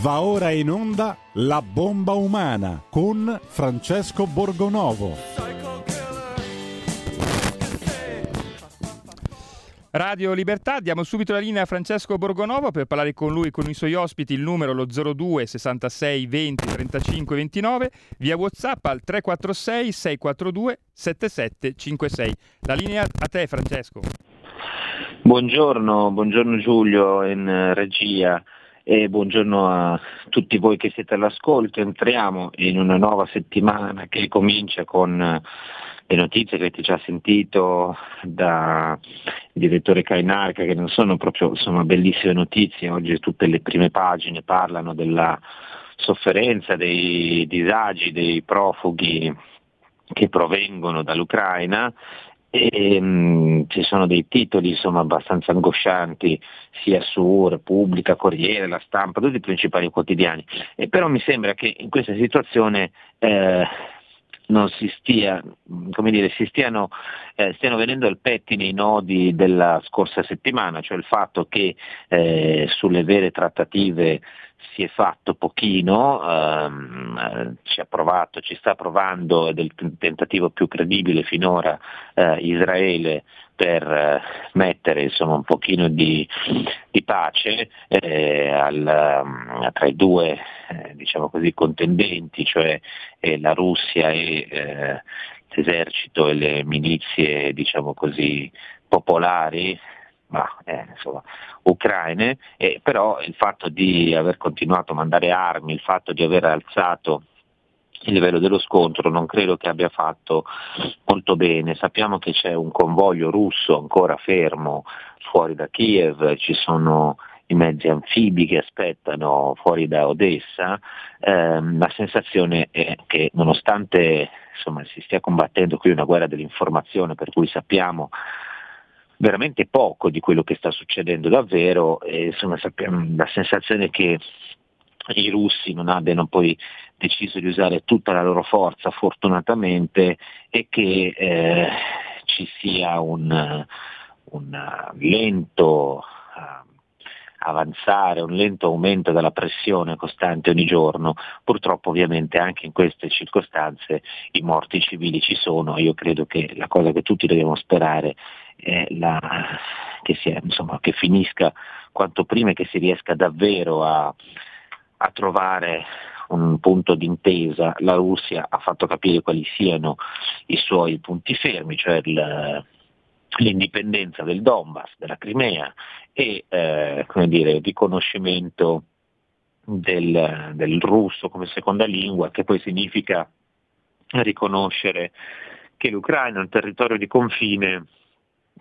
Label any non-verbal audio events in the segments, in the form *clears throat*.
Va ora in onda La bomba umana con Francesco Borgonovo. Radio Libertà, diamo subito la linea a Francesco Borgonovo per parlare con lui, con i suoi ospiti, il numero lo 02 66 20 35 29, via Whatsapp al 346 642 7756. La linea a te Francesco. Buongiorno, buongiorno Giulio in regia e buongiorno a tutti voi che siete all'ascolto. Entriamo in una nuova settimana che comincia con le notizie che avete già sentito da direttore Cainarca, che non sono proprio insomma, bellissime notizie. Oggi tutte le prime pagine parlano della sofferenza, dei disagi dei profughi che provengono dall'Ucraina e, um, ci sono dei titoli insomma, abbastanza angoscianti sia su Repubblica, Corriere, La Stampa, tutti i principali quotidiani. E però mi sembra che in questa situazione eh, non si stia, come dire, si stiano, eh, stiano venendo al pettine i nodi della scorsa settimana, cioè il fatto che eh, sulle vere trattative si è fatto pochino, ehm, ci ha provato, ci sta provando ed è il tentativo più credibile finora eh, Israele per eh, mettere insomma, un pochino di, di pace eh, al, tra i due eh, diciamo così, contendenti, cioè eh, la Russia e eh, l'esercito e le milizie diciamo così, popolari ma, eh, insomma, ucraine, eh, però il fatto di aver continuato a mandare armi, il fatto di aver alzato il livello dello scontro non credo che abbia fatto molto bene. Sappiamo che c'è un convoglio russo ancora fermo fuori da Kiev, ci sono i mezzi anfibi che aspettano fuori da Odessa, eh, la sensazione è che nonostante insomma, si stia combattendo qui una guerra dell'informazione per cui sappiamo veramente poco di quello che sta succedendo davvero e insomma sappiamo la sensazione che i russi non abbiano poi deciso di usare tutta la loro forza fortunatamente e che eh, ci sia un, un lento uh, avanzare, un lento aumento della pressione costante ogni giorno. Purtroppo ovviamente anche in queste circostanze i morti civili ci sono, io credo che la cosa che tutti dobbiamo sperare è la, che, sia, insomma, che finisca quanto prima e che si riesca davvero a a trovare un punto d'intesa. La Russia ha fatto capire quali siano i suoi punti fermi, cioè il, l'indipendenza del Donbass, della Crimea e eh, dire, il riconoscimento del, del russo come seconda lingua, che poi significa riconoscere che l'Ucraina è un territorio di confine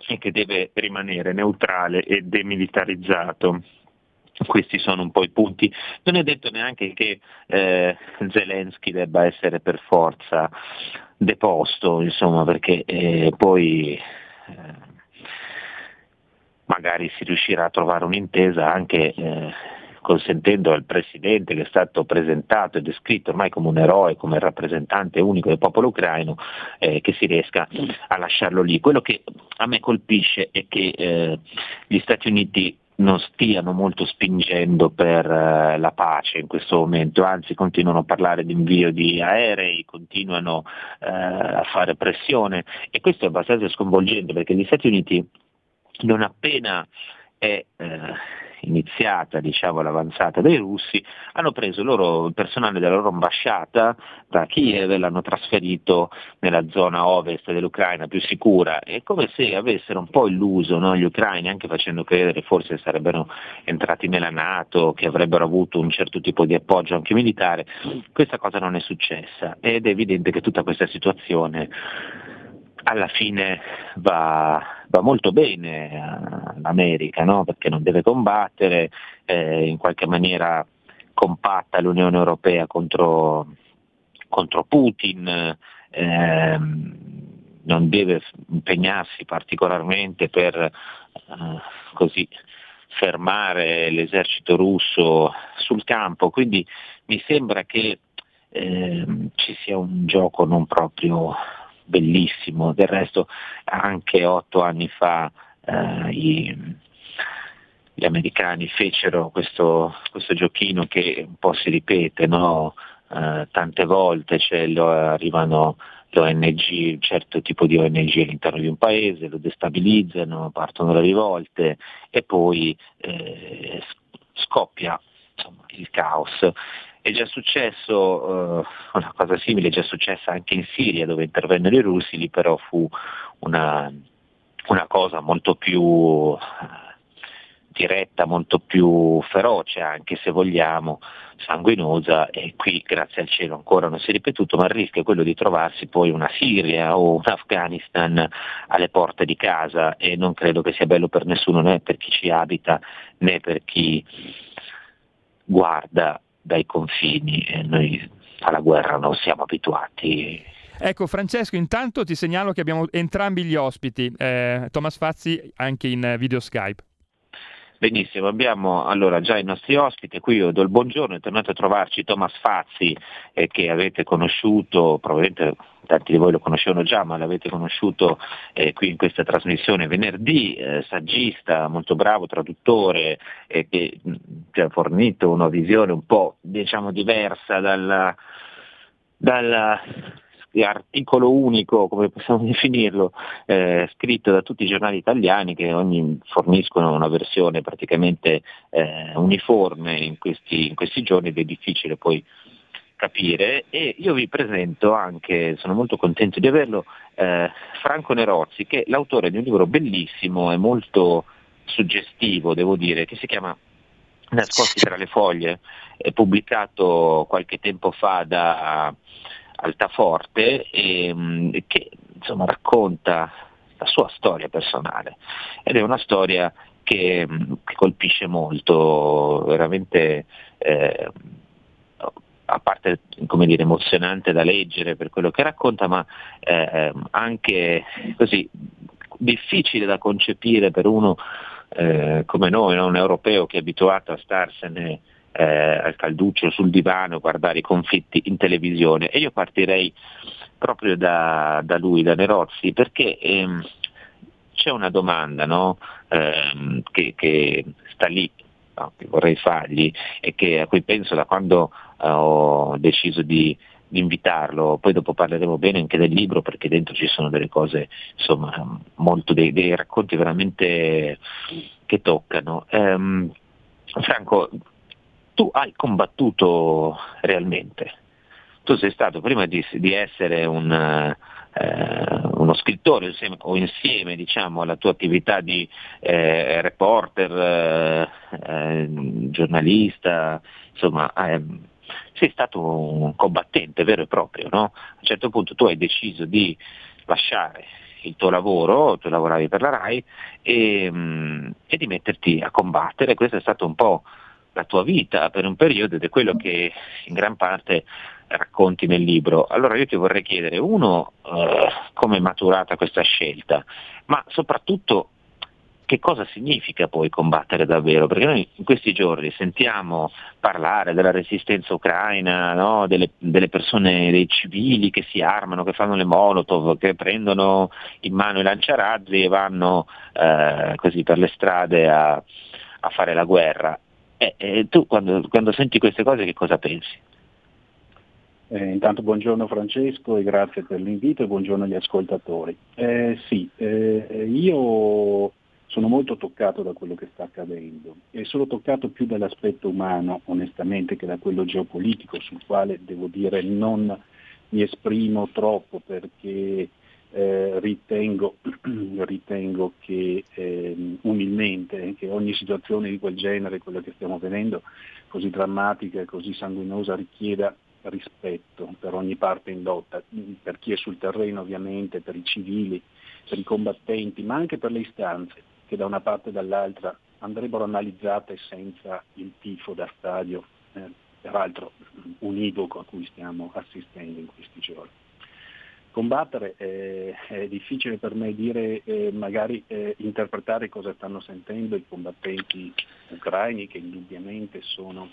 e che deve rimanere neutrale e demilitarizzato. Questi sono un po' i punti. Non è detto neanche che eh, Zelensky debba essere per forza deposto, insomma, perché eh, poi eh, magari si riuscirà a trovare un'intesa anche eh, consentendo al Presidente che è stato presentato e descritto ormai come un eroe, come rappresentante unico del popolo ucraino, eh, che si riesca a lasciarlo lì. Quello che a me colpisce è che eh, gli Stati Uniti non stiano molto spingendo per uh, la pace in questo momento, anzi continuano a parlare di invio di aerei, continuano uh, a fare pressione e questo è abbastanza sconvolgente perché gli Stati Uniti non appena è uh, iniziata diciamo, l'avanzata dei russi, hanno preso loro, il personale della loro ambasciata da Kiev e l'hanno trasferito nella zona ovest dell'Ucraina più sicura. È come se avessero un po' illuso no, gli ucraini, anche facendo credere forse sarebbero entrati nella Nato, che avrebbero avuto un certo tipo di appoggio anche militare. Questa cosa non è successa ed è evidente che tutta questa situazione alla fine va, va molto bene l'America, no? perché non deve combattere, eh, in qualche maniera compatta l'Unione Europea contro, contro Putin, eh, non deve impegnarsi particolarmente per eh, così, fermare l'esercito russo sul campo, quindi mi sembra che eh, ci sia un gioco non proprio bellissimo, del resto anche otto anni fa eh, i, gli americani fecero questo, questo giochino che un po' si ripete, no? eh, tante volte cioè, lo, arrivano l'ONG, un certo tipo di ONG all'interno di un paese, lo destabilizzano, partono le rivolte e poi eh, scoppia insomma, il caos. È già successo, eh, una cosa simile è già successa anche in Siria dove intervennero i russi, lì però fu una, una cosa molto più diretta, molto più feroce anche se vogliamo, sanguinosa e qui grazie al cielo ancora non si è ripetuto, ma il rischio è quello di trovarsi poi una Siria o un Afghanistan alle porte di casa e non credo che sia bello per nessuno né per chi ci abita né per chi guarda dai confini e noi alla guerra non siamo abituati. Ecco Francesco, intanto ti segnalo che abbiamo entrambi gli ospiti, eh, Thomas Fazzi anche in video Skype. Benissimo, abbiamo allora già i nostri ospiti, qui io do il buongiorno, è tornato a trovarci Thomas Fazzi eh, che avete conosciuto, probabilmente tanti di voi lo conoscevano già, ma l'avete conosciuto eh, qui in questa trasmissione venerdì, eh, saggista, molto bravo, traduttore, eh, che ci ha fornito una visione un po' diciamo diversa dalla, dalla articolo unico, come possiamo *laughs* definirlo, eh, scritto da tutti i giornali italiani che ogni forniscono una versione praticamente eh, uniforme in questi, in questi giorni ed è difficile poi capire. E io vi presento anche, sono molto contento di averlo, eh, Franco Nerozzi che è l'autore di un libro bellissimo e molto suggestivo, devo dire, che si chiama Nascosti tra le foglie, è pubblicato qualche tempo fa da Altaforte e, mm, che insomma, racconta la sua storia personale ed è una storia che, mm, che colpisce molto, veramente eh, a parte come dire, emozionante da leggere per quello che racconta, ma eh, anche così difficile da concepire per uno eh, come noi, no? un europeo che è abituato a starsene eh, al calduccio sul divano, guardare i conflitti in televisione e io partirei proprio da, da lui, da Nerozzi, perché ehm, c'è una domanda no? ehm, che, che, sta lì, no? che vorrei fargli e che, a cui penso da quando eh, ho deciso di, invitarlo, poi dopo parleremo bene anche del libro perché dentro ci sono delle cose, insomma, molto dei, dei racconti veramente che toccano. Um, Franco, tu hai combattuto realmente. Tu sei stato prima di, di essere un, eh, uno scrittore insieme, o insieme diciamo, alla tua attività di eh, reporter, eh, giornalista, insomma, sei stato un combattente vero e proprio. No? A un certo punto tu hai deciso di lasciare il tuo lavoro, tu lavoravi per la RAI, e, mm, e di metterti a combattere. Questo è stato un po' la tua vita per un periodo ed è quello che in gran parte racconti nel libro. Allora io ti vorrei chiedere, uno, eh, come è maturata questa scelta, ma soprattutto che cosa significa poi combattere davvero? Perché noi in questi giorni sentiamo parlare della resistenza ucraina, no? delle, delle, persone, dei civili che si armano, che fanno le molotov, che prendono in mano i lanciarazzi e vanno eh, così per le strade a, a fare la guerra. Eh, eh, tu quando, quando, senti queste cose che cosa pensi? Eh, intanto buongiorno Francesco e grazie per l'invito e buongiorno agli ascoltatori. Eh, sì, eh, io sono molto toccato da quello che sta accadendo e sono toccato più dall'aspetto umano onestamente che da quello geopolitico sul quale devo dire non mi esprimo troppo perché eh, ritengo, *clears throat* ritengo, che eh, umilmente che ogni situazione di quel genere, quella che stiamo vedendo, così drammatica e così sanguinosa, richieda rispetto per ogni parte in lotta, per chi è sul terreno ovviamente, per i civili, per i combattenti, ma anche per le istanze che da una parte e dall'altra andrebbero analizzate senza il tifo da stadio, eh, peraltro univoco a cui stiamo assistendo in questi giorni combattere eh, è difficile per me dire, eh, magari eh, interpretare cosa stanno sentendo i combattenti ucraini che indubbiamente sono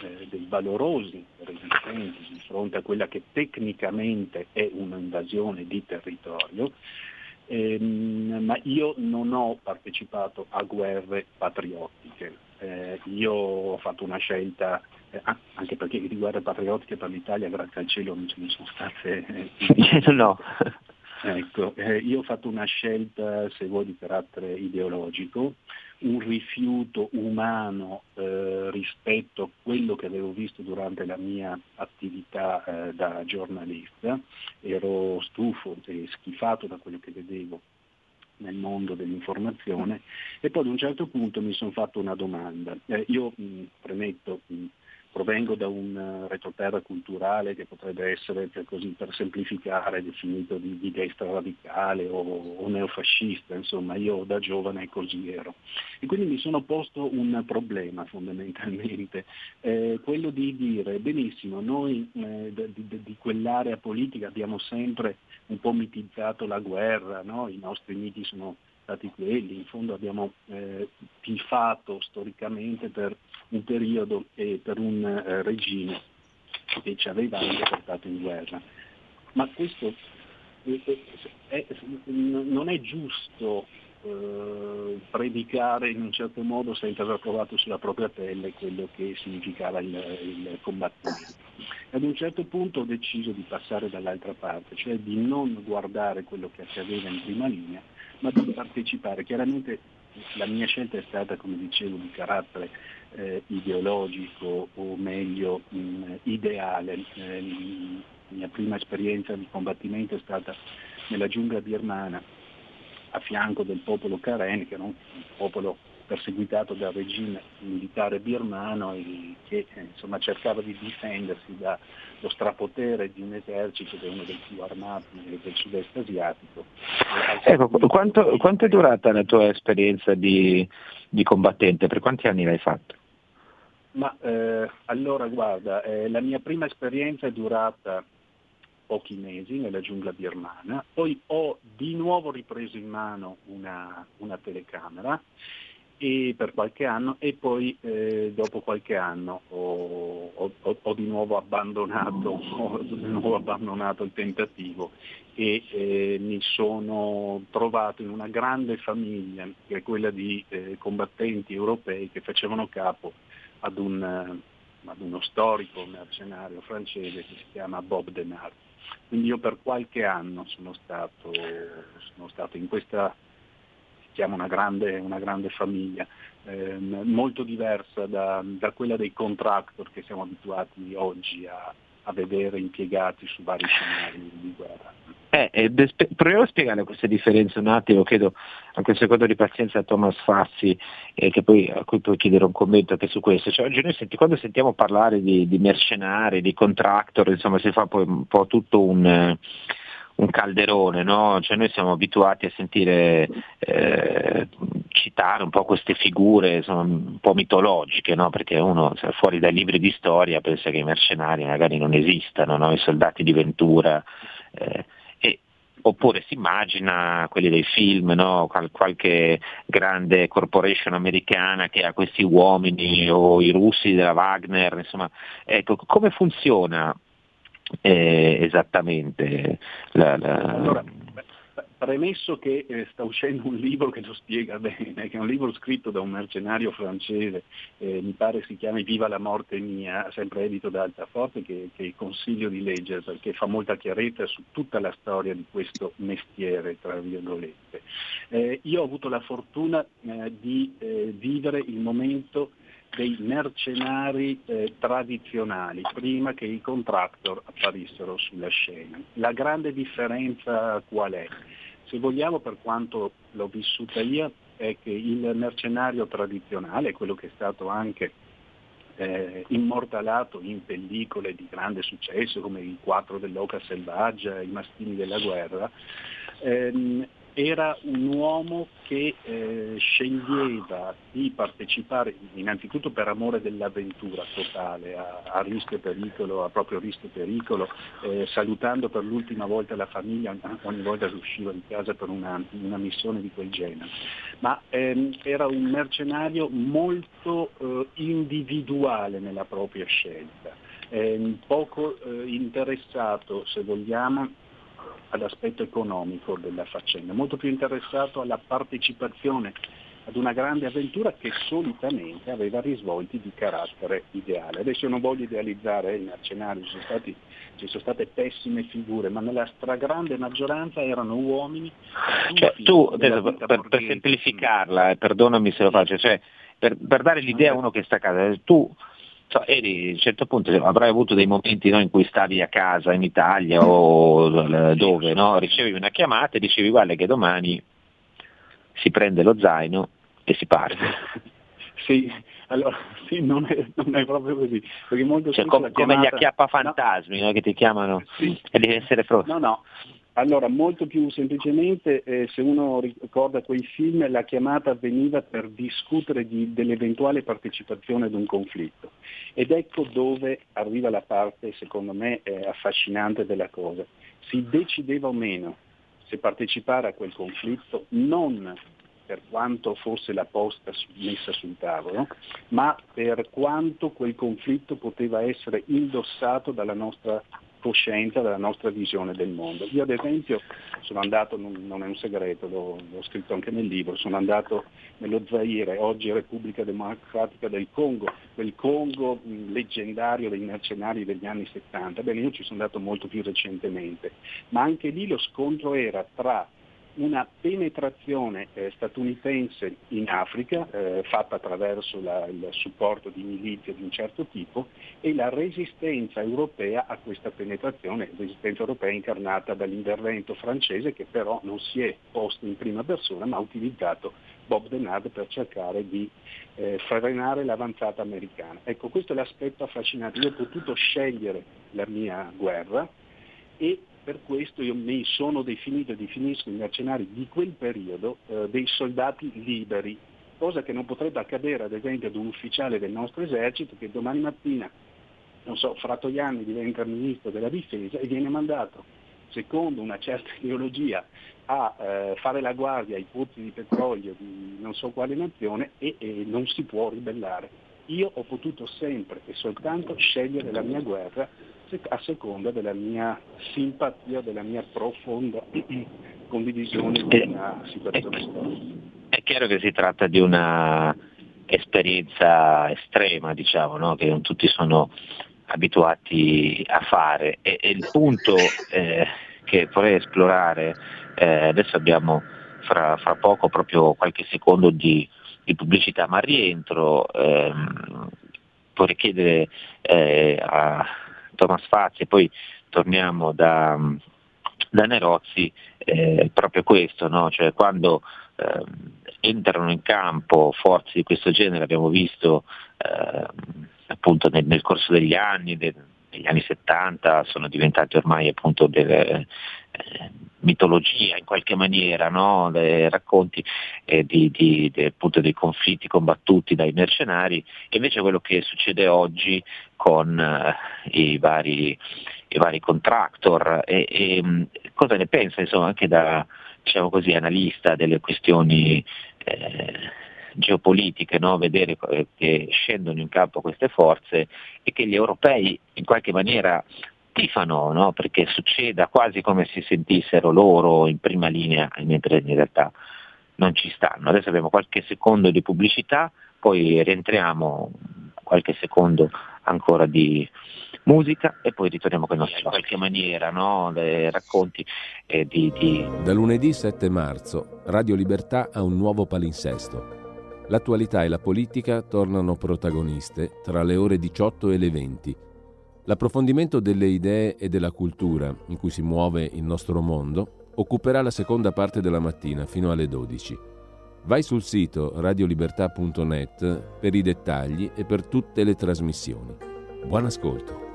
eh, dei valorosi resistenti di fronte a quella che tecnicamente è un'invasione di territorio, ehm, ma io non ho partecipato a guerre patriottiche, eh, io ho fatto una scelta, eh, anche perché di guerre patriottiche per l'Italia grazie al cielo non ce ne sono state. Eh, *laughs* no. *laughs* Ecco, eh, io ho fatto una scelta, se vuoi, di carattere ideologico, un rifiuto umano eh, rispetto a quello che avevo visto durante la mia attività eh, da giornalista. Ero stufo e schifato da quello che vedevo nel mondo dell'informazione e poi ad un certo punto mi sono fatto una domanda. Eh, io mh, premetto, mh, provengo da un eh, retroterra culturale che potrebbe essere, per, così, per semplificare, definito di, di destra radicale o, o, neofascista, insomma io da giovane così ero. E quindi mi sono posto un problema fondamentalmente, eh, quello di dire, benissimo, noi eh, di, di, quell'area politica abbiamo sempre un po' mitizzato la guerra, no? i nostri miti sono stati quelli, in fondo abbiamo eh, tifato storicamente per un periodo e per un eh, regime che ci aveva anche portato in guerra. Ma questo è, non è giusto eh, predicare in un certo modo senza aver provato sulla propria pelle quello che significava il, il combattimento. Ad un certo punto ho deciso di passare dall'altra parte, cioè di non guardare quello che accadeva in prima linea, ma di partecipare. Chiaramente la mia scelta è stata, come dicevo, di carattere eh, ideologico o meglio mh, ideale. Eh, la mia prima esperienza di combattimento è stata nella giungla birmana a fianco del popolo Karen, che era un popolo perseguitato dal regime militare birmano e che insomma, cercava di difendersi dallo strapotere di un esercito che è uno dei più armati del sud-est asiatico. Ecco, quanto, quanto, è durata la tua esperienza di, di, combattente? Per quanti anni l'hai fatto? Ma eh, allora guarda, eh, la mia prima esperienza è durata pochi mesi nella giungla birmana, poi ho di nuovo ripreso in mano una, una telecamera per qualche anno e poi eh, dopo qualche anno ho, ho, ho, di nuovo abbandonato, *laughs* ho di nuovo abbandonato il tentativo e eh, mi sono trovato in una grande famiglia che è quella di eh, combattenti europei che facevano capo ad, un, ad uno storico mercenario francese che si chiama Bob Denard. Quindi io per qualche anno sono stato, sono stato in questa chiama una grande, una grande famiglia, eh, molto diversa da, da, quella dei contractor che siamo abituati oggi a, a vedere impiegati su vari scenari di guerra. Eh, eh, proviamo a spiegare queste differenze un attimo, chiedo anche un secondo di pazienza a Thomas Fassi, eh, poi, a cui puoi chiedere un commento anche su questo. Cioè, oggi noi senti, quando sentiamo parlare di, di, mercenari, di contractor, insomma si fa poi un po' tutto un, un calderone, no? cioè noi siamo abituati a sentire eh, citare un po' queste figure insomma, un po' mitologiche, no? perché uno fuori dai libri di storia pensa che i mercenari magari non esistano, no? i soldati di Ventura. Eh, oppure si immagina quelli dei film? Qual- qualche grande corporation americana che ha questi uomini o i russi della Wagner, insomma, ecco, come funziona eh, esattamente. La, la... Allora, premesso che eh, sta uscendo un libro che lo spiega bene, che è un libro scritto da un mercenario francese, eh, mi pare si chiami Viva la morte mia, sempre edito da Altaforte, che, che consiglio di leggere perché fa molta chiarezza su tutta la storia di questo mestiere, tra virgolette. Eh, io ho avuto la fortuna eh, di eh, vivere il momento dei mercenari eh, tradizionali prima che i contractor apparissero sulla scena. La grande differenza qual è? Se vogliamo, per quanto l'ho vissuta io, è che il mercenario tradizionale, quello che è stato anche eh, immortalato in pellicole di grande successo come i quattro dell'Oca Selvaggia, i mastini della guerra, ehm, era un uomo che eh, sceglieva di partecipare innanzitutto per amore dell'avventura totale, a, a rischio e pericolo, a proprio rischio e pericolo, eh, salutando per l'ultima volta la famiglia ogni volta che usciva di casa per una, una missione di quel genere. Ma ehm, era un mercenario molto eh, individuale nella propria scelta, ehm, poco eh, interessato, se vogliamo, all'aspetto economico della faccenda, molto più interessato alla partecipazione ad una grande avventura che solitamente aveva risvolti di carattere ideale. Adesso non voglio idealizzare i mercenari, ci sono, stati, ci sono state pessime figure, ma nella stragrande maggioranza erano uomini. Cioè, tu, per, per, per, semplificarla, eh, perdonami se lo faccio, cioè, per, per, dare l'idea a uno che sta a casa, tu cioè, eri, a un certo punto avrai avuto dei momenti no, in cui stavi a casa in Italia o dove, no? ricevi una chiamata e dicevi guarda che domani si prende lo zaino e si parte. *laughs* Sì, allora, sì, non è, non è proprio così. Perché molto cioè, com- chiamata... come gli acchiappafantasmi no. no, che ti chiamano sì. e devi essere pronto. No, no. Allora, molto più semplicemente, eh, se uno ricorda quei film, la chiamata avveniva per discutere di, dell'eventuale partecipazione ad un conflitto. Ed ecco dove arriva la parte, secondo me, eh, affascinante della cosa. Si decideva o meno se partecipare a quel conflitto non per quanto fosse la posta messa sul tavolo, ma per quanto quel conflitto poteva essere indossato dalla nostra coscienza, dalla nostra visione del mondo. Io ad esempio sono andato, non è un segreto, l'ho, l'ho scritto anche nel libro, sono andato nello Zaire, oggi Repubblica Democratica del Congo, quel Congo leggendario dei mercenari degli anni 70. Bene, io ci sono andato molto più recentemente, ma anche lì lo scontro era tra una penetrazione eh, statunitense in Africa, eh, fatta attraverso la, il supporto di milizie di un certo tipo, e la resistenza europea a questa penetrazione, resistenza europea incarnata dall'intervento francese che però non si è posto in prima persona ma ha utilizzato Bob Denard per cercare di eh, frenare l'avanzata americana. Ecco, questo è l'aspetto affascinante. Io ho potuto scegliere la mia guerra e per questo io mi sono definito e definisco i mercenari di quel periodo eh, dei soldati liberi, cosa che non potrebbe accadere ad esempio ad un ufficiale del nostro esercito che domani mattina, non so, Fratoianni diventa ministro della difesa e viene mandato secondo una certa *laughs* ideologia a eh, fare la guardia ai pozzi di petrolio di non so quale nazione e, e non si può ribellare. Io ho potuto sempre e soltanto scegliere la mia guerra a seconda della mia simpatia, della mia profonda *clears throat* condivisione di una situazione storica. È chiaro che si tratta di una esperienza estrema, diciamo, no? che non tutti sono abituati a fare e, e il punto eh, che vorrei esplorare, eh, adesso abbiamo fra, fra, poco proprio qualche secondo di, di pubblicità, ma rientro, ehm, vorrei chiedere eh, a Thomas Fazzi e poi torniamo da, da Nerozzi, eh, proprio questo, no? cioè quando eh, entrano in campo forze di questo genere, abbiamo visto eh, appunto nel, nel, corso degli anni, de, negli anni 70 sono diventati ormai appunto delle, eh, mitologia in qualche maniera, no? dei racconti eh, di, di, de, appunto dei conflitti combattuti dai mercenari, e invece quello che succede oggi con eh, i, vari, i, vari, contractor e, e mm, cosa ne pensa insomma, anche da diciamo così, analista delle questioni eh, geopolitiche, no? vedere eh, che scendono in campo queste forze e che gli europei in qualche maniera tifano no? perché succeda quasi come se sentissero loro in prima linea, mentre in realtà non ci stanno. Adesso abbiamo qualche secondo di pubblicità, poi rientriamo qualche secondo ancora di musica e poi ritorniamo con i nostri in qualche maniera, no? dei racconti eh, di, di... Da lunedì 7 marzo Radio Libertà ha un nuovo palinsesto. L'attualità e la politica tornano protagoniste tra le ore 18 e le 20 L'approfondimento delle idee e della cultura in cui si muove il nostro mondo occuperà la seconda parte della mattina fino alle 12. Vai sul sito radiolibertà.net per i dettagli e per tutte le trasmissioni. Buon ascolto.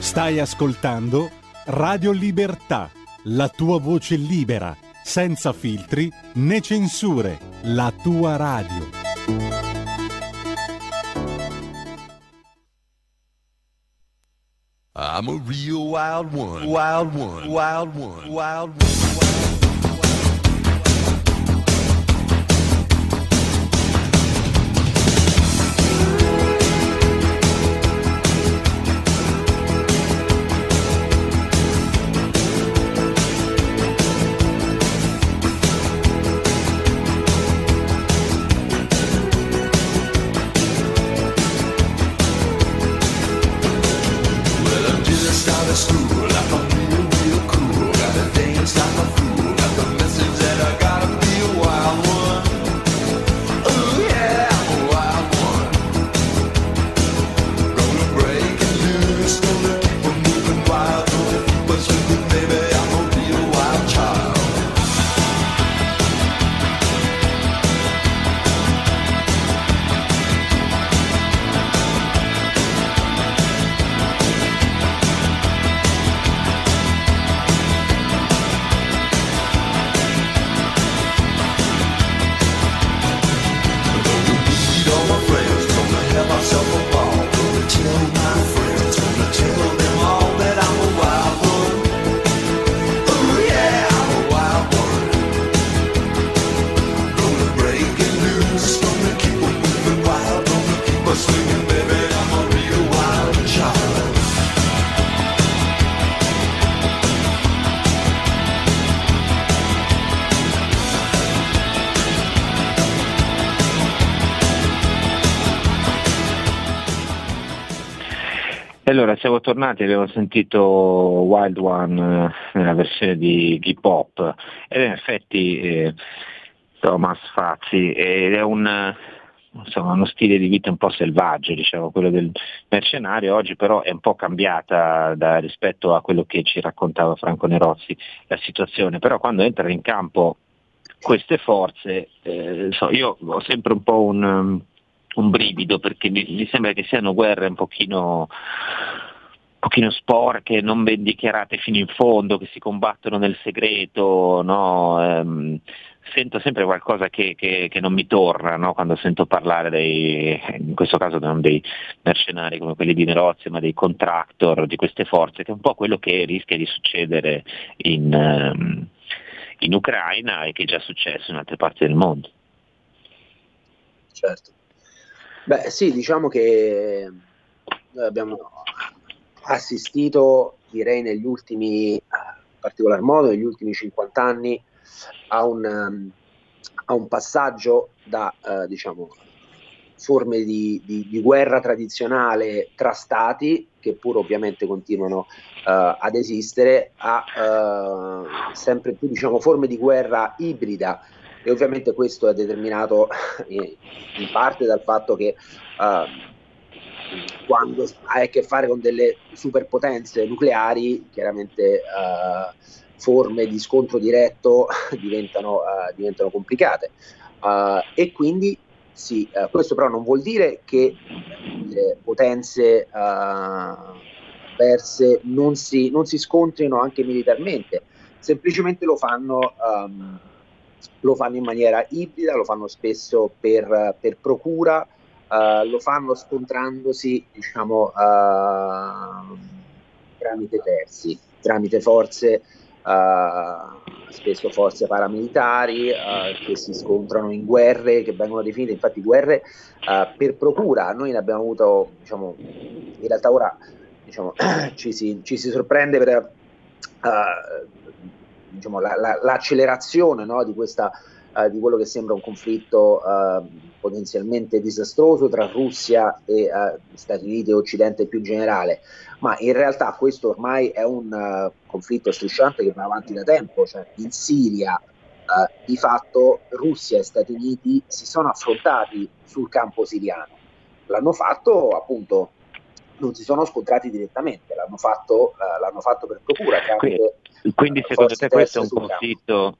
Stai ascoltando Radio Libertà, la tua voce libera senza filtri né censure, la tua radio. I'm a real wild one, wild one, wild one, wild one. Allora, siamo tornati, abbiamo sentito Wild One eh, nella versione di hip hop. Ed in effetti eh, Thomas Fazzi ed è un, insomma, uno stile di vita un po' selvaggio, diciamo, quello del mercenario, oggi però è un po' cambiata da, rispetto a quello che ci raccontava Franco Nerozzi la situazione, però quando entrano in campo queste forze, eh, so, io ho sempre un po' un un brivido perché mi, mi sembra che siano guerre un pochino pochino sporche, non ben dichiarate fino in fondo, che si combattono nel segreto, no? ehm, sento sempre qualcosa che, che, che non mi torna no? quando sento parlare dei, in questo caso non dei mercenari come quelli di Nerozio, ma dei contractor di queste forze, che è un po' quello che rischia di succedere in, um, in Ucraina e che è già successo in altre parti del mondo. Certo. Beh, sì, diciamo che noi abbiamo assistito, direi, negli ultimi, in particolar modo, negli ultimi 50 anni, a un, um, a un passaggio da, uh, diciamo, forme di, di, di, guerra tradizionale tra stati, che pur ovviamente continuano uh, ad esistere, a uh, sempre più diciamo, forme di guerra ibrida. E ovviamente questo è determinato in parte dal fatto che uh, quando hai a che fare con delle superpotenze nucleari, chiaramente uh, forme di scontro diretto *laughs* diventano, uh, diventano complicate. e quindi sì, questo però non vuol dire che le potenze verse non si, non si scontrino anche militarmente, semplicemente lo fanno um, lo fanno in maniera ibrida, lo fanno spesso per, per procura, uh, lo fanno scontrandosi diciamo, uh, tramite terzi, tramite forze, uh, spesso forze paramilitari che si scontrano in guerre che vengono definite infatti guerre per procura. Noi ne abbiamo avuto, diciamo, in realtà ora diciamo, *clears throat* ci, si, ci si sorprende per diciamo, la, la, l'accelerazione no, di, questa, uh, di quello che sembra un conflitto uh, potenzialmente disastroso tra Russia e uh, Stati Uniti e Occidente più generale, ma in realtà questo ormai è un conflitto strisciante che va avanti da tempo, cioè in Siria di fatto Russia e Stati Uniti si sono affrontati sul campo siriano, l'hanno fatto appunto non si sono scontrati direttamente, l'hanno fatto, uh, l'hanno fatto per procura. Quindi, quindi secondo te questo è un conflitto,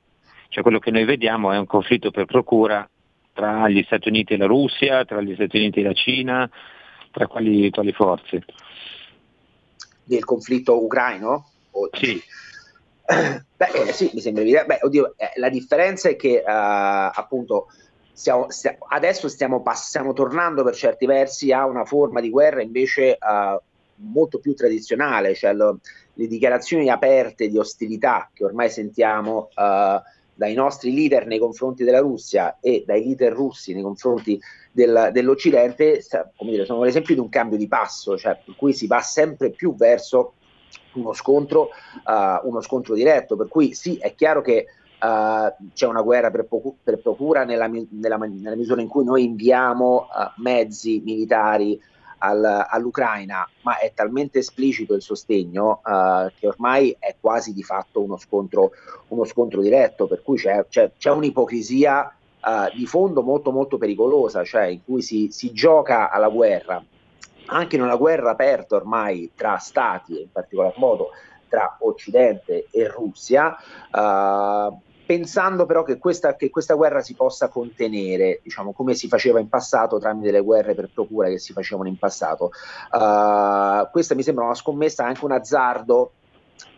cioè quello che noi vediamo è un conflitto per procura tra gli Stati Uniti e la Russia, tra gli Stati Uniti e la Cina, tra quali, quali forze? Del conflitto ucraino? O... Sì. *clears throat* Beh, eh, sì, mi sembra evidente. Beh, oddio, eh, la differenza è che uh, appunto stiamo, stiamo, adesso stiamo, stiamo, tornando per certi versi a una forma di guerra invece uh, molto più tradizionale, cioè lo, le dichiarazioni aperte di ostilità che ormai sentiamo uh, dai nostri leader nei confronti della Russia e dai leader russi nei confronti del, dell'Occidente dire, sono l'esempio di un cambio di passo, cioè per cui si va sempre più verso uno scontro, uh, uno scontro diretto, per cui sì, è chiaro che Uh, c'è una guerra per, per procura nella, nella, nella, misura in cui noi inviamo uh, mezzi militari al, all'Ucraina, ma è talmente esplicito il sostegno uh, che ormai è quasi di fatto uno scontro, uno scontro diretto, per cui c'è, c'è, c'è un'ipocrisia di fondo molto molto pericolosa, cioè in cui si, si gioca alla guerra, anche in una guerra aperta ormai tra stati, in particolar modo tra Occidente e Russia, uh, pensando però che questa, che questa, guerra si possa contenere, diciamo, come si faceva in passato tramite le guerre per procura che si facevano in passato. Uh, questa mi sembra una scommessa, anche un azzardo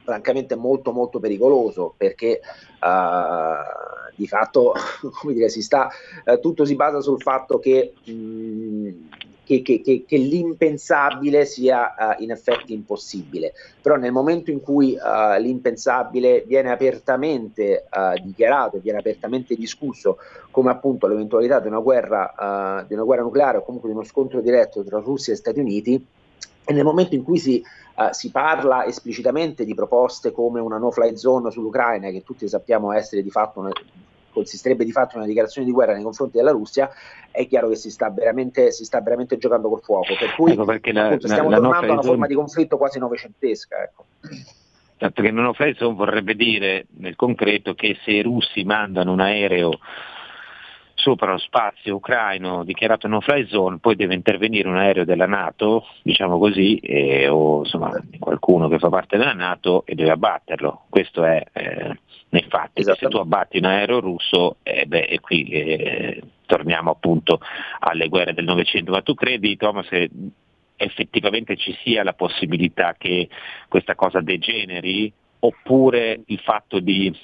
francamente molto molto pericoloso perché uh, di fatto *laughs* come dire, si sta, uh, tutto si basa sul fatto che mh, che, che, che, che l'impensabile sia uh, in effetti impossibile, però nel momento in cui uh, l'impensabile viene apertamente uh, dichiarato viene apertamente discusso, come appunto l'eventualità di una, guerra, di una guerra nucleare o comunque di uno scontro diretto tra Russia e Stati Uniti, e nel momento in cui si, si parla esplicitamente di proposte come una no-fly zone sull'Ucraina, che tutti sappiamo essere di fatto una, consisterebbe di fatto una dichiarazione di guerra nei confronti della Russia, è chiaro che si sta veramente, si sta veramente giocando col fuoco. Per cui ecco appunto, la, stiamo la, tornando a una forma di conflitto quasi novecentesca. Ecco. Perché non offenso vorrebbe dire nel concreto che se i russi mandano un aereo sopra lo spazio ucraino dichiarato no fly zone, poi deve intervenire un aereo della Nato, diciamo così, e, o insomma qualcuno che fa parte della Nato e deve abbatterlo. Questo è eh, nei fatti. Se tu abbatti un aereo russo, eh, beh, e qui eh, torniamo appunto alle guerre del Novecento. Ma tu credi, Thomas, che effettivamente ci sia la possibilità che questa cosa degeneri oppure il fatto di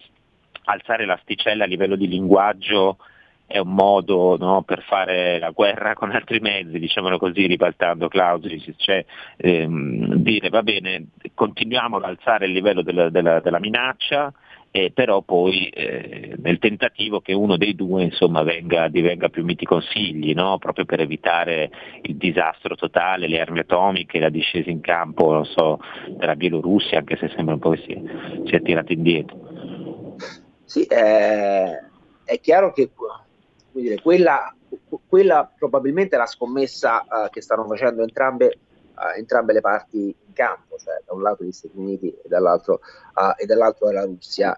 alzare l'asticella a livello di linguaggio è un modo no, per fare la guerra con altri mezzi, diciamolo così, ribaltando Clausewitz, cioè ehm, dire va bene, continuiamo ad alzare il livello della, della, della minaccia, eh, però poi eh, nel tentativo che uno dei due insomma, venga, divenga più miti consigli, no? proprio per evitare il disastro totale, le armi atomiche, la discesa in campo so, della Bielorussia, anche se sembra un po' che si, si è tirato indietro. Sì, eh, è chiaro che dire, quella, quella, probabilmente è la scommessa uh, che stanno facendo entrambe, uh, entrambe le parti campo, cioè da un lato gli Stati Uniti e dall'altro, uh, e dall'altro la Russia.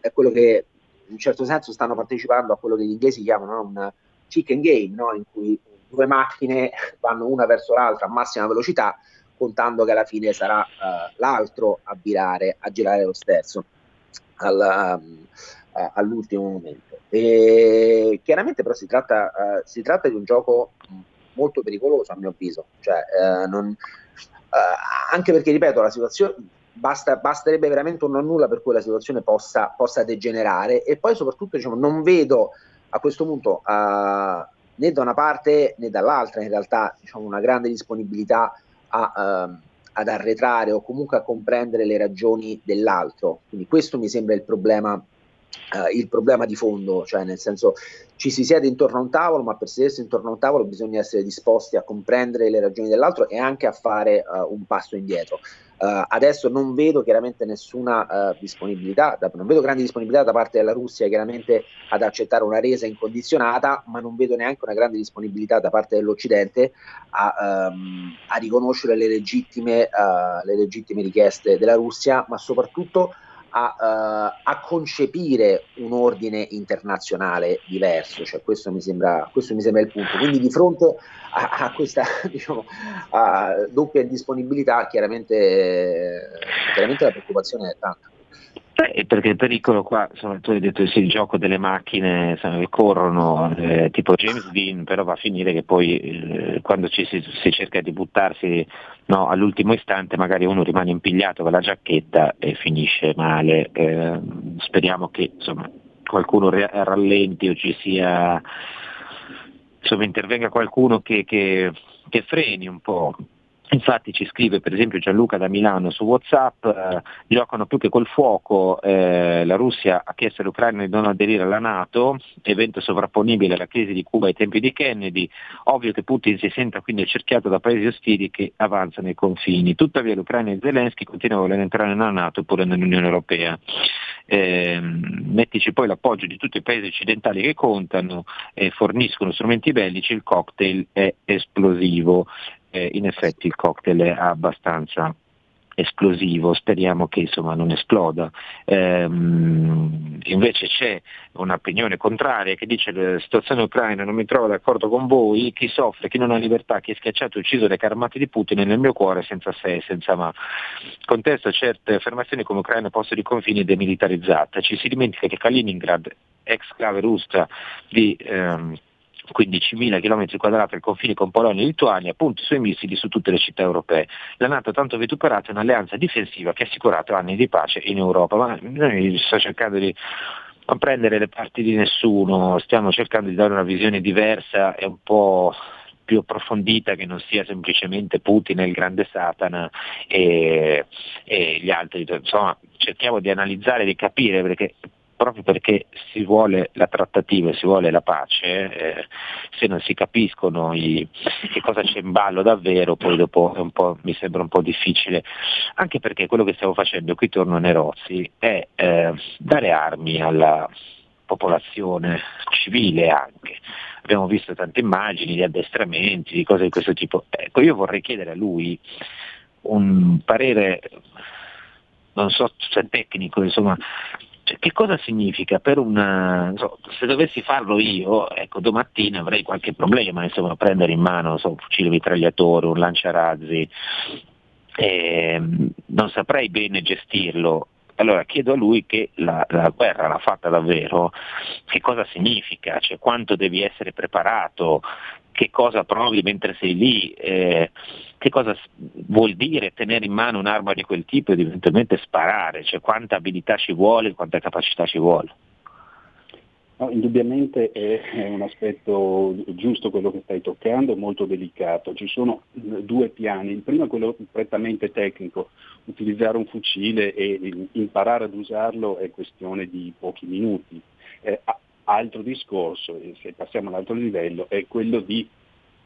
È quello che in un certo senso stanno partecipando a quello che gli inglesi chiamano un chicken game, no? in cui due macchine vanno una verso l'altra a massima velocità, contando che alla fine sarà l'altro a virare, a girare lo sterzo al, um, all'ultimo momento. E chiaramente però si tratta, si tratta di un gioco molto pericoloso a mio avviso, cioè, eh, non, eh, anche perché, ripeto, la situazione basta, basterebbe veramente un non nulla per cui la situazione possa, possa degenerare e poi soprattutto diciamo, non vedo a questo punto uh, né da una parte né dall'altra in realtà diciamo, una grande disponibilità a, uh, ad arretrare o comunque a comprendere le ragioni dell'altro. Quindi questo mi sembra il problema Uh, il problema di fondo, cioè nel senso ci si siede intorno a un tavolo, ma per sedersi intorno a un tavolo bisogna essere disposti a comprendere le ragioni dell'altro e anche a fare uh, un passo indietro. Uh, adesso non vedo chiaramente nessuna disponibilità, da, non vedo grande disponibilità da parte della Russia chiaramente ad accettare una resa incondizionata, ma non vedo neanche una grande disponibilità da parte dell'Occidente a, um, a riconoscere le legittime, le legittime richieste della Russia, ma soprattutto a, uh, a, concepire un ordine internazionale diverso, cioè questo mi sembra, questo mi sembra il punto. Quindi di fronte a, a questa *laughs* diciamo, doppia disponibilità, chiaramente, chiaramente la preoccupazione è tanta. Beh, perché il pericolo qua, insomma, tu hai detto sì, il gioco delle macchine insomma, che corrono, eh, tipo James Dean, però va a finire che poi eh, quando ci si, si, cerca di buttarsi no, all'ultimo istante magari uno rimane impigliato con la giacchetta e finisce male. Eh, speriamo che insomma, qualcuno rallenti o ci sia, insomma, intervenga qualcuno che, che, che freni un po' Infatti ci scrive per esempio Gianluca da Milano su Whatsapp, eh, giocano più che col fuoco, eh, la Russia ha chiesto all'Ucraina di non aderire alla Nato, evento sovrapponibile alla crisi di Cuba ai tempi di Kennedy, ovvio che Putin si senta quindi accerchiato da paesi ostili che avanzano i confini, tuttavia l'Ucraina e Zelensky continuano a voler entrare nella Nato oppure nell'Unione Europea. Eh, mettici poi l'appoggio di tutti i paesi occidentali che contano e forniscono strumenti bellici, il cocktail è esplosivo eh, in effetti il cocktail è abbastanza esplosivo, speriamo che insomma, non esploda. Ehm, invece c'è un'opinione contraria che dice la situazione ucraina non mi trovo d'accordo con voi, chi soffre, chi non ha libertà, chi è schiacciato e ucciso dai carmati di Putin è nel mio cuore senza se e senza ma. Contesto certe affermazioni come Ucraina posto di confini demilitarizzata, ci si dimentica che Kaliningrad, ex clave russa di ehm, 15.000 km quadrati al confine con Polonia e Lituania, punti i suoi missili su tutte le città europee. La Nato tanto vituperata è un'alleanza difensiva che ha assicurato anni di pace in Europa, ma noi sto cercando di non prendere le parti di nessuno, stiamo cercando di dare una visione diversa e un po' più approfondita che non sia semplicemente Putin e il grande Satana e, e gli altri, insomma cerchiamo di analizzare, di capire perché proprio perché si vuole la trattativa si vuole la pace, eh, se non si capiscono i, che cosa c'è in ballo davvero, poi dopo mi sembra un po' difficile, anche perché quello che stiamo facendo, qui torno a Nerozzi, è eh, dare armi alla, popolazione civile anche. Abbiamo visto tante immagini di addestramenti, di cose di questo tipo. Ecco, io vorrei chiedere a lui un parere, non so se tecnico, insomma, che cosa significa per un... So, se dovessi farlo io, ecco, domattina avrei qualche problema, insomma, prendere in mano so, un fucile mitragliatore, un lanciarazzi, eh, non saprei bene gestirlo. Allora chiedo a lui che la, la, guerra l'ha fatta davvero, che cosa significa, cioè quanto devi essere preparato, che cosa provi mentre sei lì, eh, che cosa vuol dire tenere in mano un'arma di quel tipo ed eventualmente sparare, cioè quanta abilità ci vuole, quanta capacità ci vuole. No, indubbiamente è, un aspetto giusto quello che stai toccando, molto delicato. Ci sono due piani. Il primo è quello prettamente tecnico. Utilizzare un fucile e imparare ad usarlo è questione di pochi minuti. Eh, altro discorso, se passiamo all'altro livello, è quello di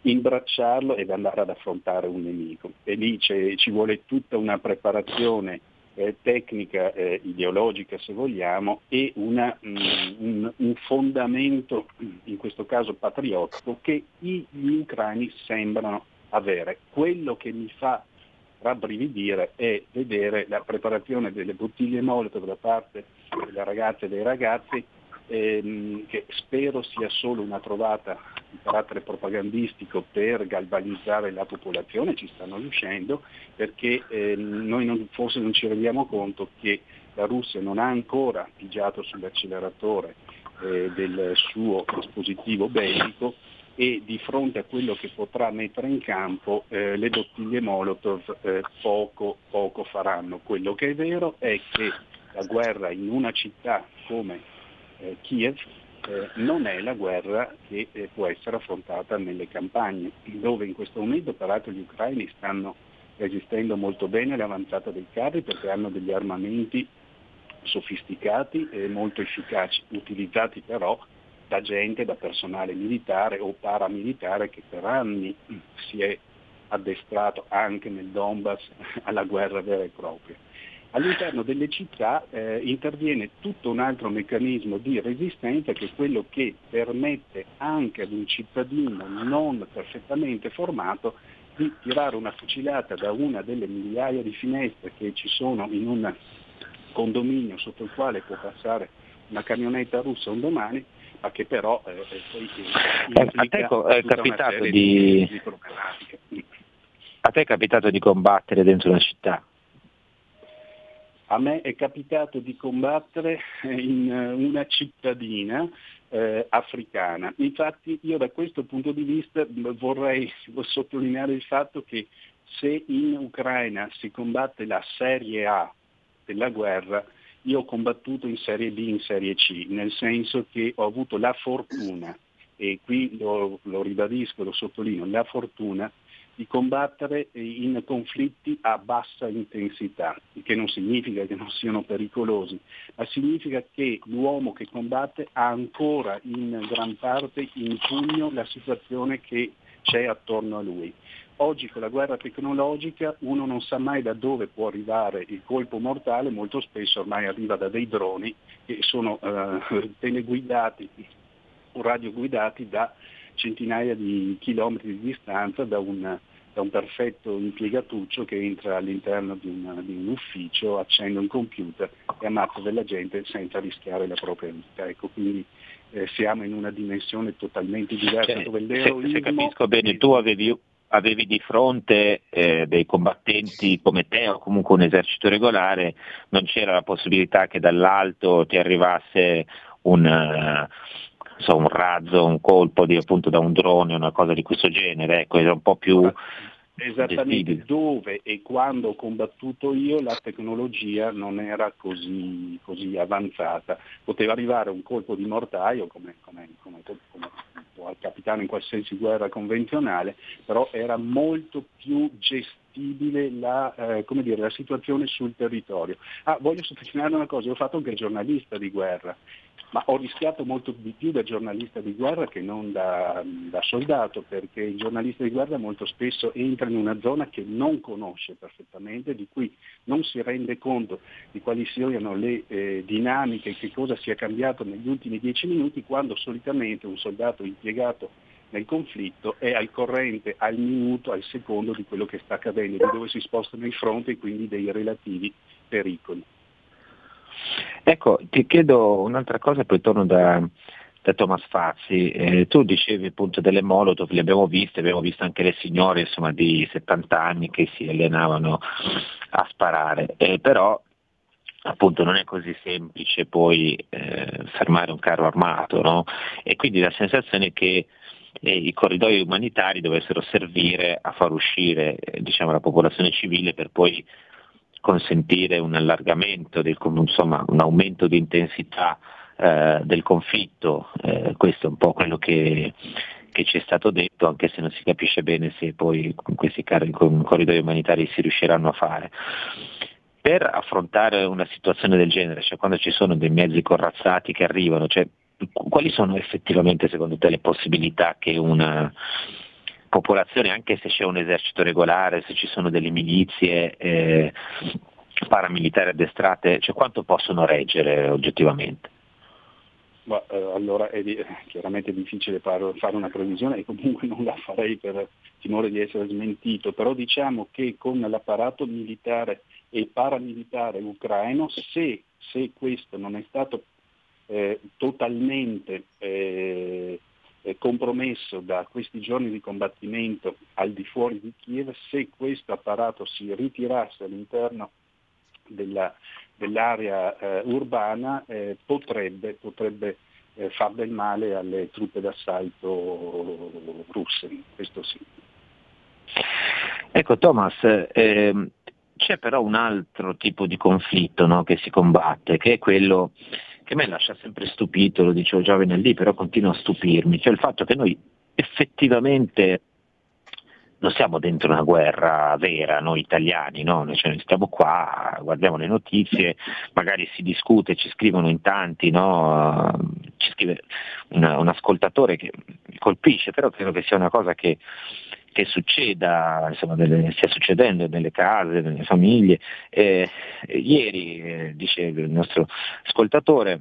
imbracciarlo ed andare ad affrontare un nemico. E lì ci vuole tutta una preparazione eh, tecnica, eh, ideologica se vogliamo, e una, mh, mm, un, un, fondamento, in questo caso patriottico, che gli ucraini sembrano avere. Quello che mi fa rabbrividire è vedere la preparazione delle bottiglie Molotov da parte delle ragazze e dei ragazzi ehm, che spero sia solo una trovata di carattere propagandistico per galvanizzare la popolazione, ci stanno riuscendo, perché ehm, noi non, forse non ci rendiamo conto che la Russia non ha ancora pigiato sull'acceleratore eh, del suo dispositivo bellico e di fronte a quello che potrà mettere in campo eh, le bottiglie Molotov eh, poco, poco faranno. Quello che è vero è che la guerra in una città come eh, Kiev eh, non è la guerra che eh, può essere affrontata nelle campagne, dove in questo momento peraltro gli ucraini stanno resistendo molto bene all'avanzata dei carri perché hanno degli armamenti sofisticati e molto efficaci, utilizzati però da gente, da personale militare o paramilitare che per anni si è addestrato anche nel Donbass alla guerra vera e propria all'interno delle città eh, interviene tutto un altro meccanismo di resistenza che è quello che permette anche ad un cittadino non perfettamente formato di tirare una fucilata da una delle migliaia di finestre che ci sono in un condominio sotto il quale può passare una camionetta russa un domani, ma che però eh, eh poi eh, a te è capitato di... di, di a te è capitato di combattere dentro una città? A me è capitato di combattere in eh, una cittadina eh, africana. Infatti io da questo punto di vista vorrei *laughs* sottolineare il fatto che se in Ucraina si combatte la serie A della guerra, io ho combattuto in serie B, in serie C, nel senso che ho avuto la fortuna, e qui lo, lo ribadisco, lo sottolineo, la fortuna di combattere in conflitti a bassa intensità, che non significa che non siano pericolosi, ma significa che l'uomo che combatte ha ancora in gran parte in pugno la situazione che c'è attorno a lui. Oggi con la guerra tecnologica uno non sa mai da dove può arrivare il colpo mortale, molto spesso ormai arriva da dei droni che sono eh, *laughs* teleguidati o radioguidati da centinaia di chilometri di distanza da un, da un perfetto impiegatuccio che entra all'interno di, una, di, un ufficio, accende un computer e ammazza della gente senza rischiare la propria vita. Ecco, quindi eh, siamo in una dimensione totalmente diversa cioè, dove l'eroismo... Se, se capisco bene, tu avevi, avevi di fronte eh, dei combattenti come te o comunque un esercito regolare, non c'era la possibilità che dall'alto ti arrivasse un... So, un razzo, un colpo di, appunto da un drone, una cosa di questo genere, ecco, era un po' più... Esattamente gestibile. dove e quando ho combattuto io la tecnologia non era così, così avanzata. Poteva arrivare un colpo di mortaio come, come, come, come può capitare in qualsiasi guerra convenzionale, però era molto più gestibile la, eh, dire, la situazione sul territorio. Ah, voglio sottolineare una cosa, io ho fatto anche il giornalista di guerra ma ho rischiato molto di più da giornalista di guerra che non da, da, soldato, perché il giornalista di guerra molto spesso entra in una zona che non conosce perfettamente, di cui non si rende conto di quali siano le eh, dinamiche, che cosa sia cambiato negli ultimi dieci minuti, quando solitamente un soldato impiegato nel conflitto è al corrente, al minuto, al secondo di quello che sta accadendo, di dove si spostano i fronti e quindi dei relativi pericoli. Ecco, ti chiedo un'altra cosa, poi torno da, da Thomas Fazzi. Eh, tu dicevi appunto delle Molotov, le abbiamo viste, abbiamo visto anche le signore insomma, di 70 anni che si allenavano a sparare, eh, però appunto non è così semplice poi eh, fermare un carro armato, no? E quindi la sensazione è che eh, i corridoi umanitari dovessero servire a far uscire eh, diciamo, la popolazione civile per poi consentire un allargamento, del, insomma, un aumento di intensità eh, del conflitto, eh, questo è un po' quello che, che, ci è stato detto, anche se non si capisce bene se poi con questi car- con corridoi umanitari si riusciranno a fare. Per affrontare una situazione del genere, cioè quando ci sono dei mezzi corazzati che arrivano, cioè, quali sono effettivamente secondo te le possibilità che una, popolazione, anche se c'è un esercito regolare, se ci sono delle milizie eh, paramilitari addestrate, cioè quanto possono reggere oggettivamente? Ma, eh, allora è di, chiaramente difficile fare, fare una previsione e comunque non la farei per timore di essere smentito, però diciamo che con l'apparato militare e paramilitare ucraino, se, se questo non è stato eh, totalmente eh, eh, compromesso da questi giorni di combattimento al di fuori di Kiev, se questo apparato si ritirasse all'interno della, dell'area eh, urbana eh, potrebbe, potrebbe eh, far del male alle truppe d'assalto russe, questo sì. Ecco Thomas, ehm, c'è però un altro tipo di conflitto no, che si combatte, che è quello che me lascia sempre stupito, lo dicevo già venerdì, però continua a stupirmi, cioè il fatto che noi effettivamente non siamo dentro una guerra vera, noi italiani, no? noi, cioè, stiamo qua, guardiamo le notizie, magari si discute, ci scrivono in tanti, no? ci scrive una, un ascoltatore che colpisce, però credo che sia una cosa che che succeda, insomma, delle, stia succedendo nelle case, nelle famiglie. Eh, ieri, eh, dice il nostro ascoltatore,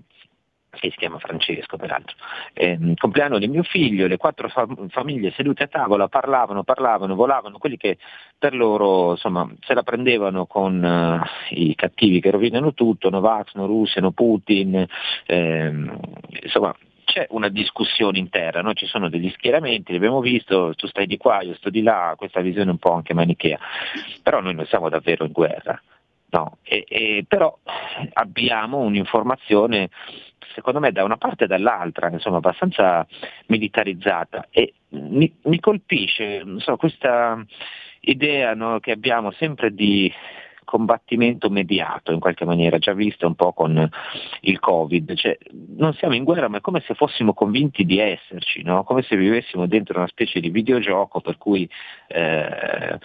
che si chiama Francesco peraltro, eh, compleanno di mio figlio, le quattro fam- famiglie sedute a tavola parlavano, parlavano, volavano, quelli che per loro insomma, se la prendevano con uh, i cattivi che rovinano tutto, no Vax, no Russia, no Putin, ehm, insomma c'è una discussione intera, no? ci sono degli schieramenti, li abbiamo visto, tu stai di qua, io sto di là, questa visione un po' anche manichea, però noi non siamo davvero in guerra, no? e, e, però abbiamo un'informazione secondo me da una parte e dall'altra, insomma abbastanza militarizzata e mi, mi colpisce so, questa idea no, che abbiamo sempre di combattimento mediato in qualche maniera, già visto un po' con il Covid, cioè, non siamo in guerra ma è come se fossimo convinti di esserci, no? come se vivessimo dentro una specie di videogioco per cui eh,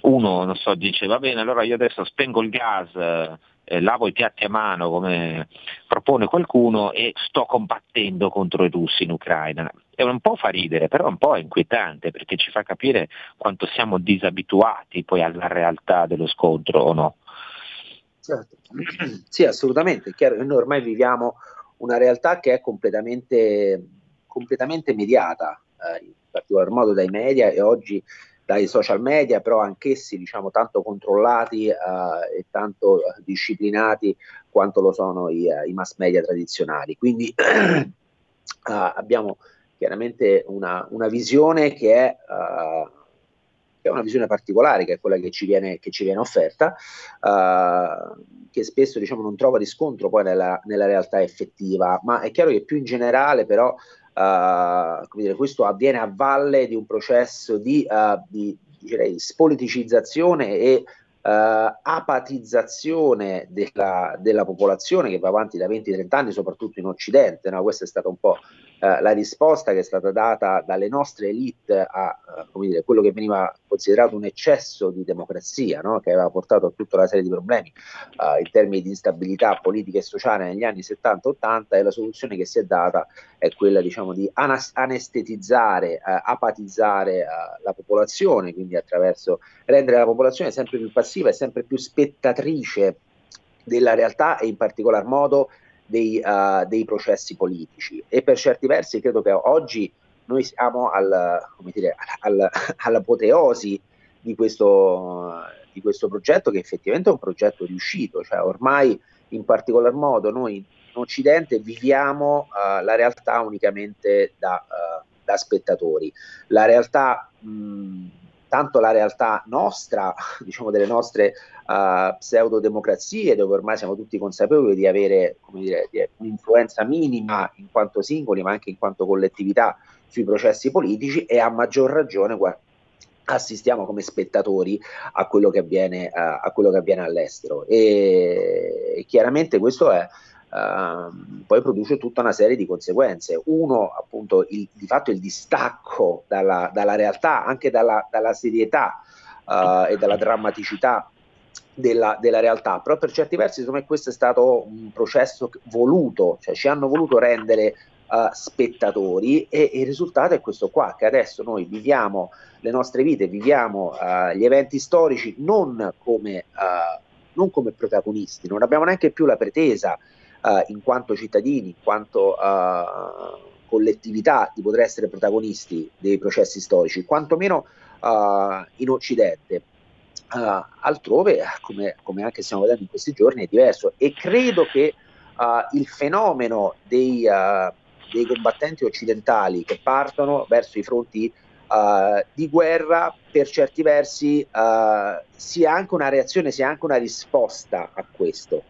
uno so, dice va bene allora io adesso spengo il gas, eh, lavo i piatti a mano come propone qualcuno e sto combattendo contro i russi in Ucraina. E un po' fa ridere, però un po' è inquietante perché ci fa capire quanto siamo disabituati poi alla realtà dello scontro o no. Certo. *clears throat* Sì, assolutamente, è chiaro che noi ormai viviamo una realtà che è completamente, completamente mediata, eh, in particolar modo dai media e oggi dai social media, però anch'essi diciamo, tanto controllati eh, e tanto eh, disciplinati quanto lo sono i, eh, i mass media tradizionali. Quindi *clears throat* eh, abbiamo chiaramente una, una, visione che è, che è, una visione particolare, che è quella che ci viene, che ci viene offerta, uh, che spesso diciamo, non trova riscontro poi nella, nella realtà effettiva, ma è chiaro che più in generale però Uh, dire, questo avviene a valle di un processo di, uh, di direi, spoliticizzazione e uh, apatizzazione della, della, popolazione che va avanti da 20-30 anni, soprattutto in Occidente. No? Questa è stata un po' eh, la risposta che è stata data dalle nostre elite a uh, dire, quello che veniva considerato un eccesso di democrazia, no? che aveva portato a tutta una serie di problemi uh, in termini di instabilità politica e sociale negli anni 70-80 e la soluzione che si è data è quella diciamo, di anas- anestetizzare, apatizzare la popolazione, quindi attraverso rendere la popolazione sempre più passiva e sempre più spettatrice della realtà e in particolar modo dei, uh, dei, processi politici e per certi versi credo che oggi noi siamo al, dire, al, all'apoteosi di questo, di questo progetto che effettivamente è un progetto riuscito, cioè ormai in particolar modo noi in Occidente viviamo uh, la realtà unicamente da, uh, da spettatori. La realtà mh, tanto la realtà nostra, *laughs* diciamo delle nostre uh, pseudodemocrazie, dove ormai siamo tutti consapevoli di avere dire, di un'influenza minima in quanto singoli, ma anche in quanto collettività sui processi politici, e a maggior ragione guarda, assistiamo come spettatori a quello che avviene, uh, a quello che avviene all'estero. E, e chiaramente questo è Uh, poi produce tutta una serie di conseguenze. Uno, appunto, il, di fatto il distacco dalla, dalla realtà, anche dalla, dalla serietà uh, e dalla drammaticità della, della, realtà, però per certi versi secondo me questo è stato un processo voluto, cioè ci hanno voluto rendere uh, spettatori e, e, il risultato è questo qua, che adesso noi viviamo le nostre vite, viviamo gli eventi storici non come, non come protagonisti, non abbiamo neanche più la pretesa uh, in quanto cittadini, in quanto uh, collettività di poter essere protagonisti dei processi storici, quantomeno uh, in Occidente. altrove, come, come, anche stiamo vedendo in questi giorni, è diverso e credo che il fenomeno dei, dei combattenti occidentali che partono verso i fronti Uh, di guerra per certi versi uh, sia anche una reazione, sia anche una risposta a questo.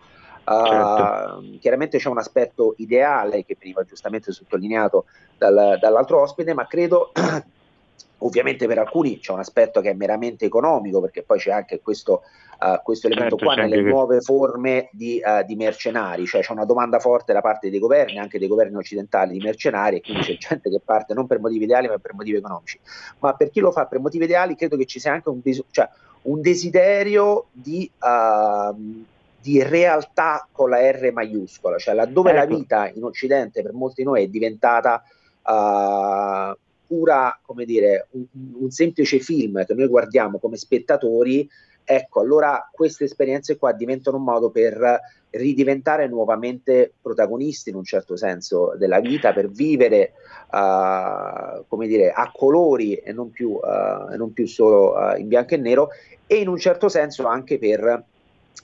Certo. Uh, chiaramente c'è un aspetto ideale che veniva giustamente sottolineato dal, dall'altro ospite, ma credo *clears throat* ovviamente per alcuni c'è un aspetto che è meramente economico, perché poi c'è anche questo, uh, questo elemento certo, qua nelle nuove che... forme di, uh, di, mercenari, cioè c'è una domanda forte da parte dei governi, anche dei governi occidentali di mercenari, e quindi c'è gente che parte non per motivi ideali ma per motivi economici. Ma per chi lo fa per motivi ideali credo che ci sia anche un, bis- cioè, un desiderio di... Uh, di realtà con la R maiuscola, cioè laddove ecco. la vita in Occidente per molti di noi è diventata uh, pura, come dire, un, un, semplice film che noi guardiamo come spettatori, ecco, allora queste esperienze qua diventano un modo per ridiventare nuovamente protagonisti in un certo senso della vita, per vivere, uh, come dire, a colori e non più, uh, non più solo in bianco e nero, e in un certo senso anche per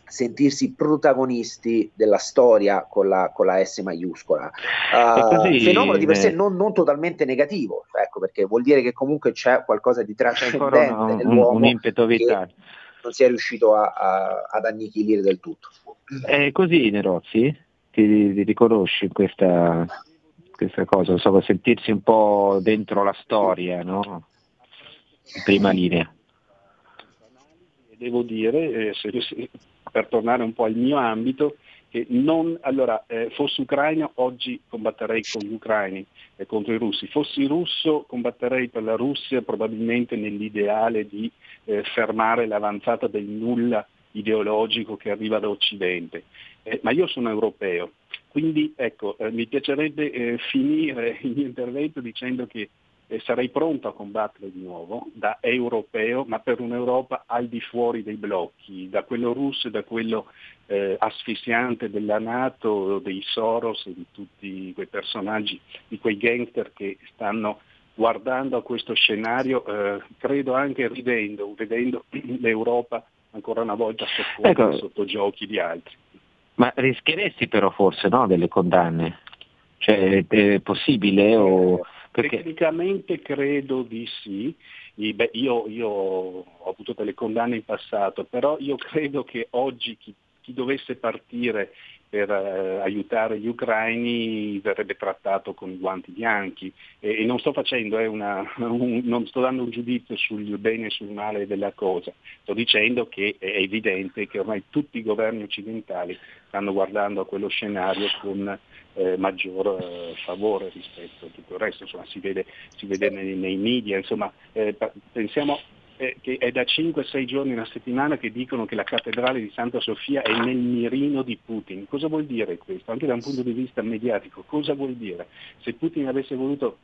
sentirsi protagonisti della storia con la, con la S maiuscola. Uh, così, fenomeno di per sé non, non, totalmente negativo, ecco, perché vuol dire che comunque c'è qualcosa di trascendente una, nell'uomo un, un che non si è riuscito a, a, ad annichilire del tutto. È così Nerozzi? Ti, ti riconosci in questa, questa cosa, insomma, sentirsi un po' dentro la storia, no? In prima linea devo dire, eh, se, se, per tornare un po' al mio ambito, che non, allora, eh, fossi ucraino oggi combatterei con gli ucraini e contro i russi, fossi russo combatterei per la Russia probabilmente nell'ideale di eh, fermare l'avanzata del nulla ideologico che arriva da Occidente. Eh, ma io sono europeo, quindi ecco, eh, mi piacerebbe eh, finire *laughs* il mio intervento dicendo che e sarei pronto a combattere di nuovo da europeo, ma per un'Europa al di fuori dei blocchi, da quello russo e da quello eh, asfissiante della Nato, dei Soros e di tutti quei personaggi, di quei gangster che stanno guardando a questo scenario, eh, credo anche ridendo, vedendo *clears throat* l'Europa ancora una volta sotto, ecco, sotto giochi di altri. Ma rischieresti però forse no, delle condanne? Cioè è possibile o perché... Tecnicamente credo di sì, Beh, io, io, ho avuto delle condanne in passato, però io credo che oggi chi, chi dovesse partire per eh, aiutare gli ucraini verrebbe trattato con guanti bianchi. E, e non sto facendo eh, una, *laughs* un, non sto dando un giudizio sul bene e sul male della cosa, sto dicendo che è evidente che ormai tutti i governi occidentali stanno guardando a quello scenario con eh, maggior eh, favore rispetto a tutto il resto, insomma, si vede, si vede nei, nei, media, insomma, eh, pensiamo eh, che è da 5-6 giorni, una settimana che dicono che la cattedrale di Santa Sofia è nel mirino di Putin. Cosa vuol dire questo? Anche da un punto di vista mediatico, cosa vuol dire? Se Putin avesse voluto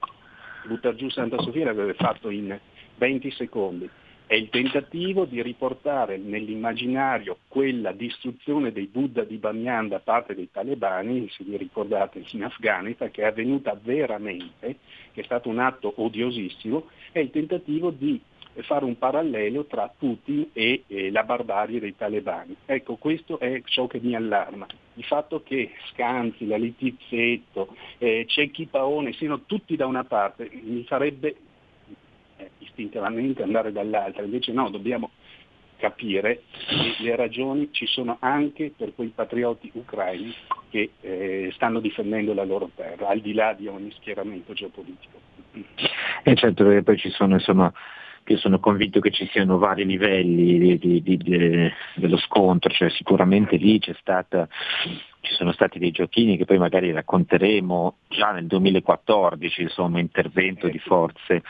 buttare giù Santa Sofia l'avrebbe fatto in 20 secondi. È il tentativo di riportare nell'immaginario quella distruzione dei Buddha di Bamiyan da parte dei talebani, se vi ricordate in Afghanistan, che è avvenuta veramente, che è stato un atto odiosissimo, è il tentativo di fare un parallelo tra Putin e eh, la barbarie dei talebani. Ecco, questo è ciò che mi allarma. Il fatto che Scanzi, la Litizzetto, eh, Cecchi Paone siano tutti da una parte mi farebbe eh, istintivamente andare dall'altra, invece no, dobbiamo capire che le ragioni ci sono anche per quei patrioti ucraini che eh, stanno difendendo la loro terra, al di là di ogni schieramento geopolitico. E certo, perché poi ci sono insomma io sono convinto che ci siano vari livelli di, di, di, dello scontro, cioè sicuramente lì stata, ci sono stati dei giochini che poi magari racconteremo già nel 2014, insomma intervento di forze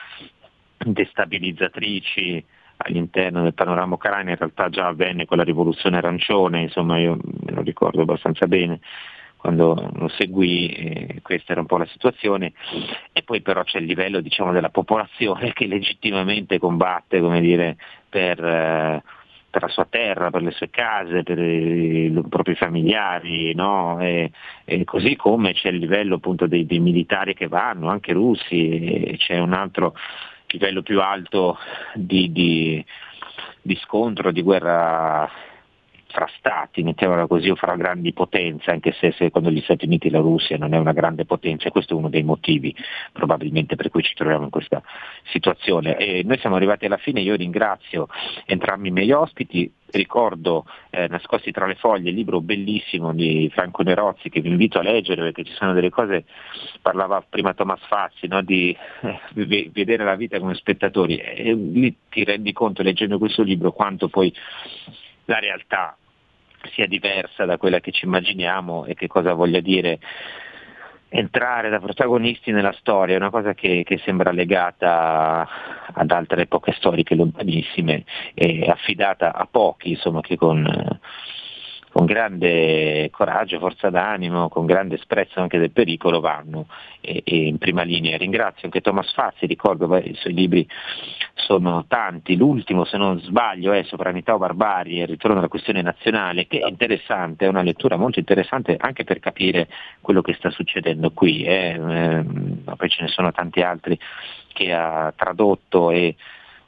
destabilizzatrici all'interno del panorama ucraino, in realtà già avvenne con la rivoluzione arancione, insomma io me lo ricordo abbastanza bene quando lo seguì eh, questa era un po' la situazione e poi però c'è il livello diciamo, della popolazione *laughs* che legittimamente combatte dire, per, eh, per, la sua terra, per le sue case, per i, i propri familiari, no? e, e, così come c'è il livello appunto dei, dei militari che vanno, anche russi, c'è un altro livello più alto di, di, di scontro, di guerra fra stati, mettiamola così, o fra grandi potenze, anche se secondo gli Stati Uniti la Russia non è una grande potenza e questo è uno dei motivi probabilmente per cui ci troviamo in questa situazione. E noi siamo arrivati alla fine, io ringrazio entrambi i miei ospiti, ricordo eh, Nascosti tra le foglie, il libro bellissimo di Franco Nerozzi che vi invito a leggere perché ci sono delle cose, parlava prima Thomas Fazzi, no, di eh, vedere la vita come spettatori e lì ti rendi conto leggendo questo libro quanto poi la realtà sia diversa da quella che ci immaginiamo e che cosa voglia dire entrare da protagonisti nella storia, una cosa che, che, sembra legata ad altre epoche storiche lontanissime e affidata a pochi, insomma, che con con grande coraggio, forza d'animo, con grande sprezzo anche del pericolo vanno e, e in prima linea. Ringrazio anche Thomas Fazzi, ricordo beh, i suoi libri sono tanti, l'ultimo se non sbaglio è Sovranità o Barbarie, il ritorno alla questione nazionale, che è interessante, è una lettura molto interessante anche per capire quello che sta succedendo qui, eh. Eh, poi ce ne sono tanti altri che ha tradotto e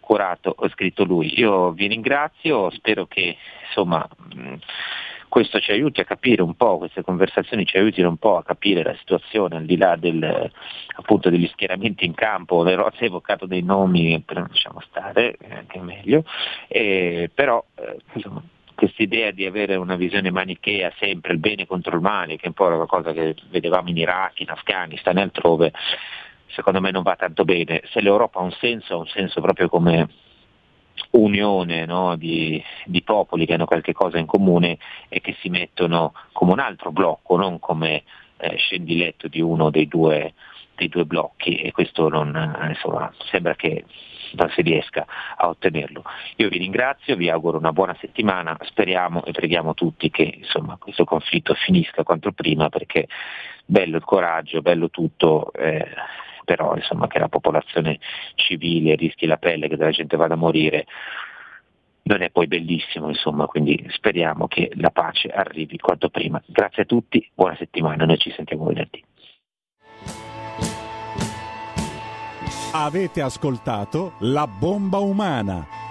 curato, ho scritto lui. Io vi ringrazio, spero che insomma questo ci aiuti a capire un po', queste conversazioni ci aiutino un po' a capire la situazione al di là del, appunto, degli schieramenti in campo, Verozzi ha evocato dei nomi, però lasciamo stare, è anche meglio, eh, però eh, questa idea di avere una visione manichea sempre, il bene contro il male, che è un po' la cosa che vedevamo in Iraq, in Afghanistan e altrove, secondo me non va tanto bene. Se l'Europa ha un senso, ha un senso proprio come unione no, di, di, popoli che hanno qualche cosa in comune e che si mettono come un altro blocco, non come eh, scendiletto di uno dei due, dei due blocchi e questo non, insomma, sembra che non si riesca a ottenerlo. Io vi ringrazio, vi auguro una buona settimana, speriamo e preghiamo tutti che insomma, questo conflitto finisca quanto prima perché bello il coraggio, bello tutto. Eh, però insomma, che la popolazione civile rischi la pelle, che la gente vada a morire, non è poi bellissimo, insomma, quindi speriamo che la pace arrivi quanto prima. Grazie a tutti, buona settimana, noi ci sentiamo venerdì. Avete ascoltato La bomba umana